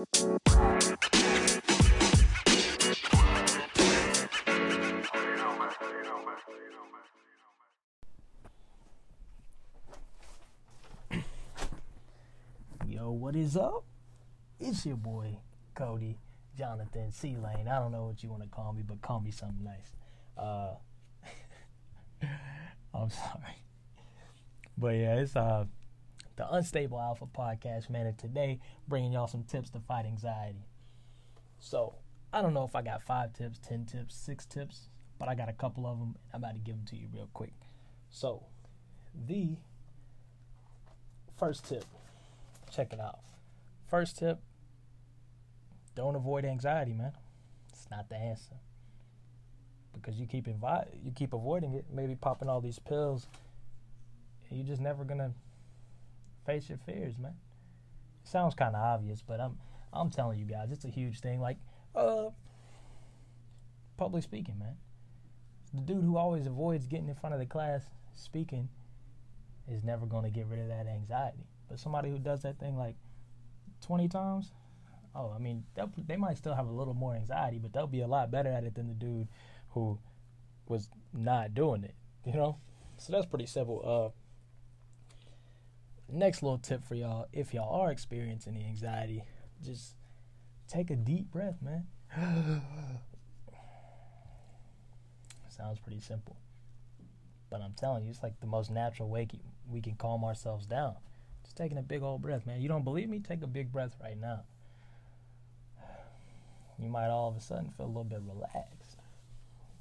Yo, what is up? It's your boy, Cody, Jonathan, C Lane. I don't know what you want to call me, but call me something nice. Uh, I'm sorry. But yeah, it's uh the Unstable Alpha podcast, man. And today, bringing y'all some tips to fight anxiety. So, I don't know if I got five tips, ten tips, six tips, but I got a couple of them. I'm about to give them to you real quick. So, the first tip, check it out. First tip, don't avoid anxiety, man. It's not the answer. Because you keep invi- you keep avoiding it, maybe popping all these pills, you're just never gonna face your fears, man. It sounds kind of obvious, but I'm I'm telling you guys, it's a huge thing. Like, uh, public speaking, man. The dude who always avoids getting in front of the class speaking is never going to get rid of that anxiety. But somebody who does that thing like 20 times, oh, I mean, they might still have a little more anxiety, but they'll be a lot better at it than the dude who was not doing it, you know? So that's pretty simple. Uh, next little tip for y'all if y'all are experiencing the anxiety, just take a deep breath, man. Sounds pretty simple. But I'm telling you, it's like the most natural way we can calm ourselves down. Just taking a big old breath, man. You don't believe me? Take a big breath right now. You might all of a sudden feel a little bit relaxed.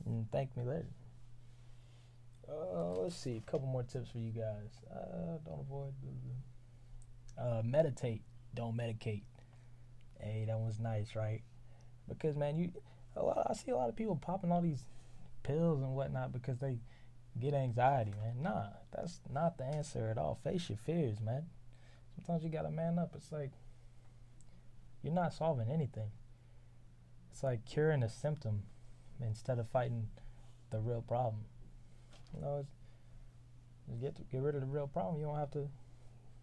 And thank me later. Uh, let's see, a couple more tips for you guys. Uh, don't avoid. Uh, meditate. Don't medicate. Hey, that was nice, right? Because man, you, a lot, I see a lot of people popping all these pills and whatnot because they get anxiety, man. Nah, that's not the answer at all. Face your fears, man. Sometimes you gotta man up. It's like you're not solving anything. It's like curing a symptom instead of fighting the real problem. You know, it's, just get to, get rid of the real problem. You don't have to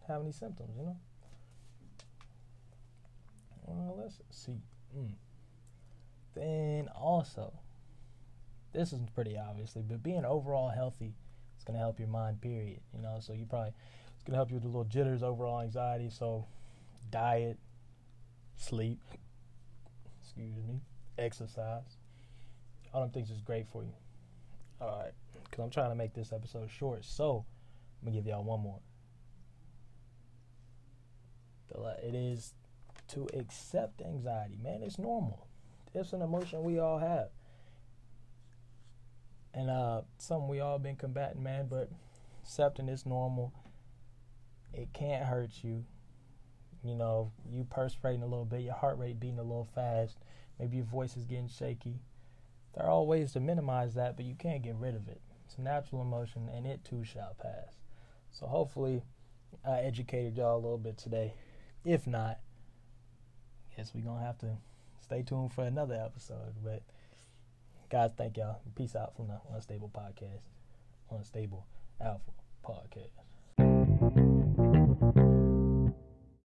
have any symptoms. You know. Well, let's see. Mm. Then also, this is pretty obviously, but being overall healthy is gonna help your mind. Period. You know, so you probably it's gonna help you with the little jitters, overall anxiety. So, diet, sleep, excuse me, exercise. All them things is great for you. All right, because I'm trying to make this episode short, so I'm gonna give y'all one more. It is to accept anxiety, man. It's normal. It's an emotion we all have, and uh, something we all been combating, man. But accepting it's normal. It can't hurt you. You know, you perspiring a little bit, your heart rate beating a little fast, maybe your voice is getting shaky. There are all ways to minimize that, but you can't get rid of it. It's a natural emotion, and it too shall pass. So hopefully, I educated y'all a little bit today. If not, guess we're gonna have to stay tuned for another episode. But guys, thank y'all. Peace out from the Unstable Podcast. Unstable Alpha Podcast.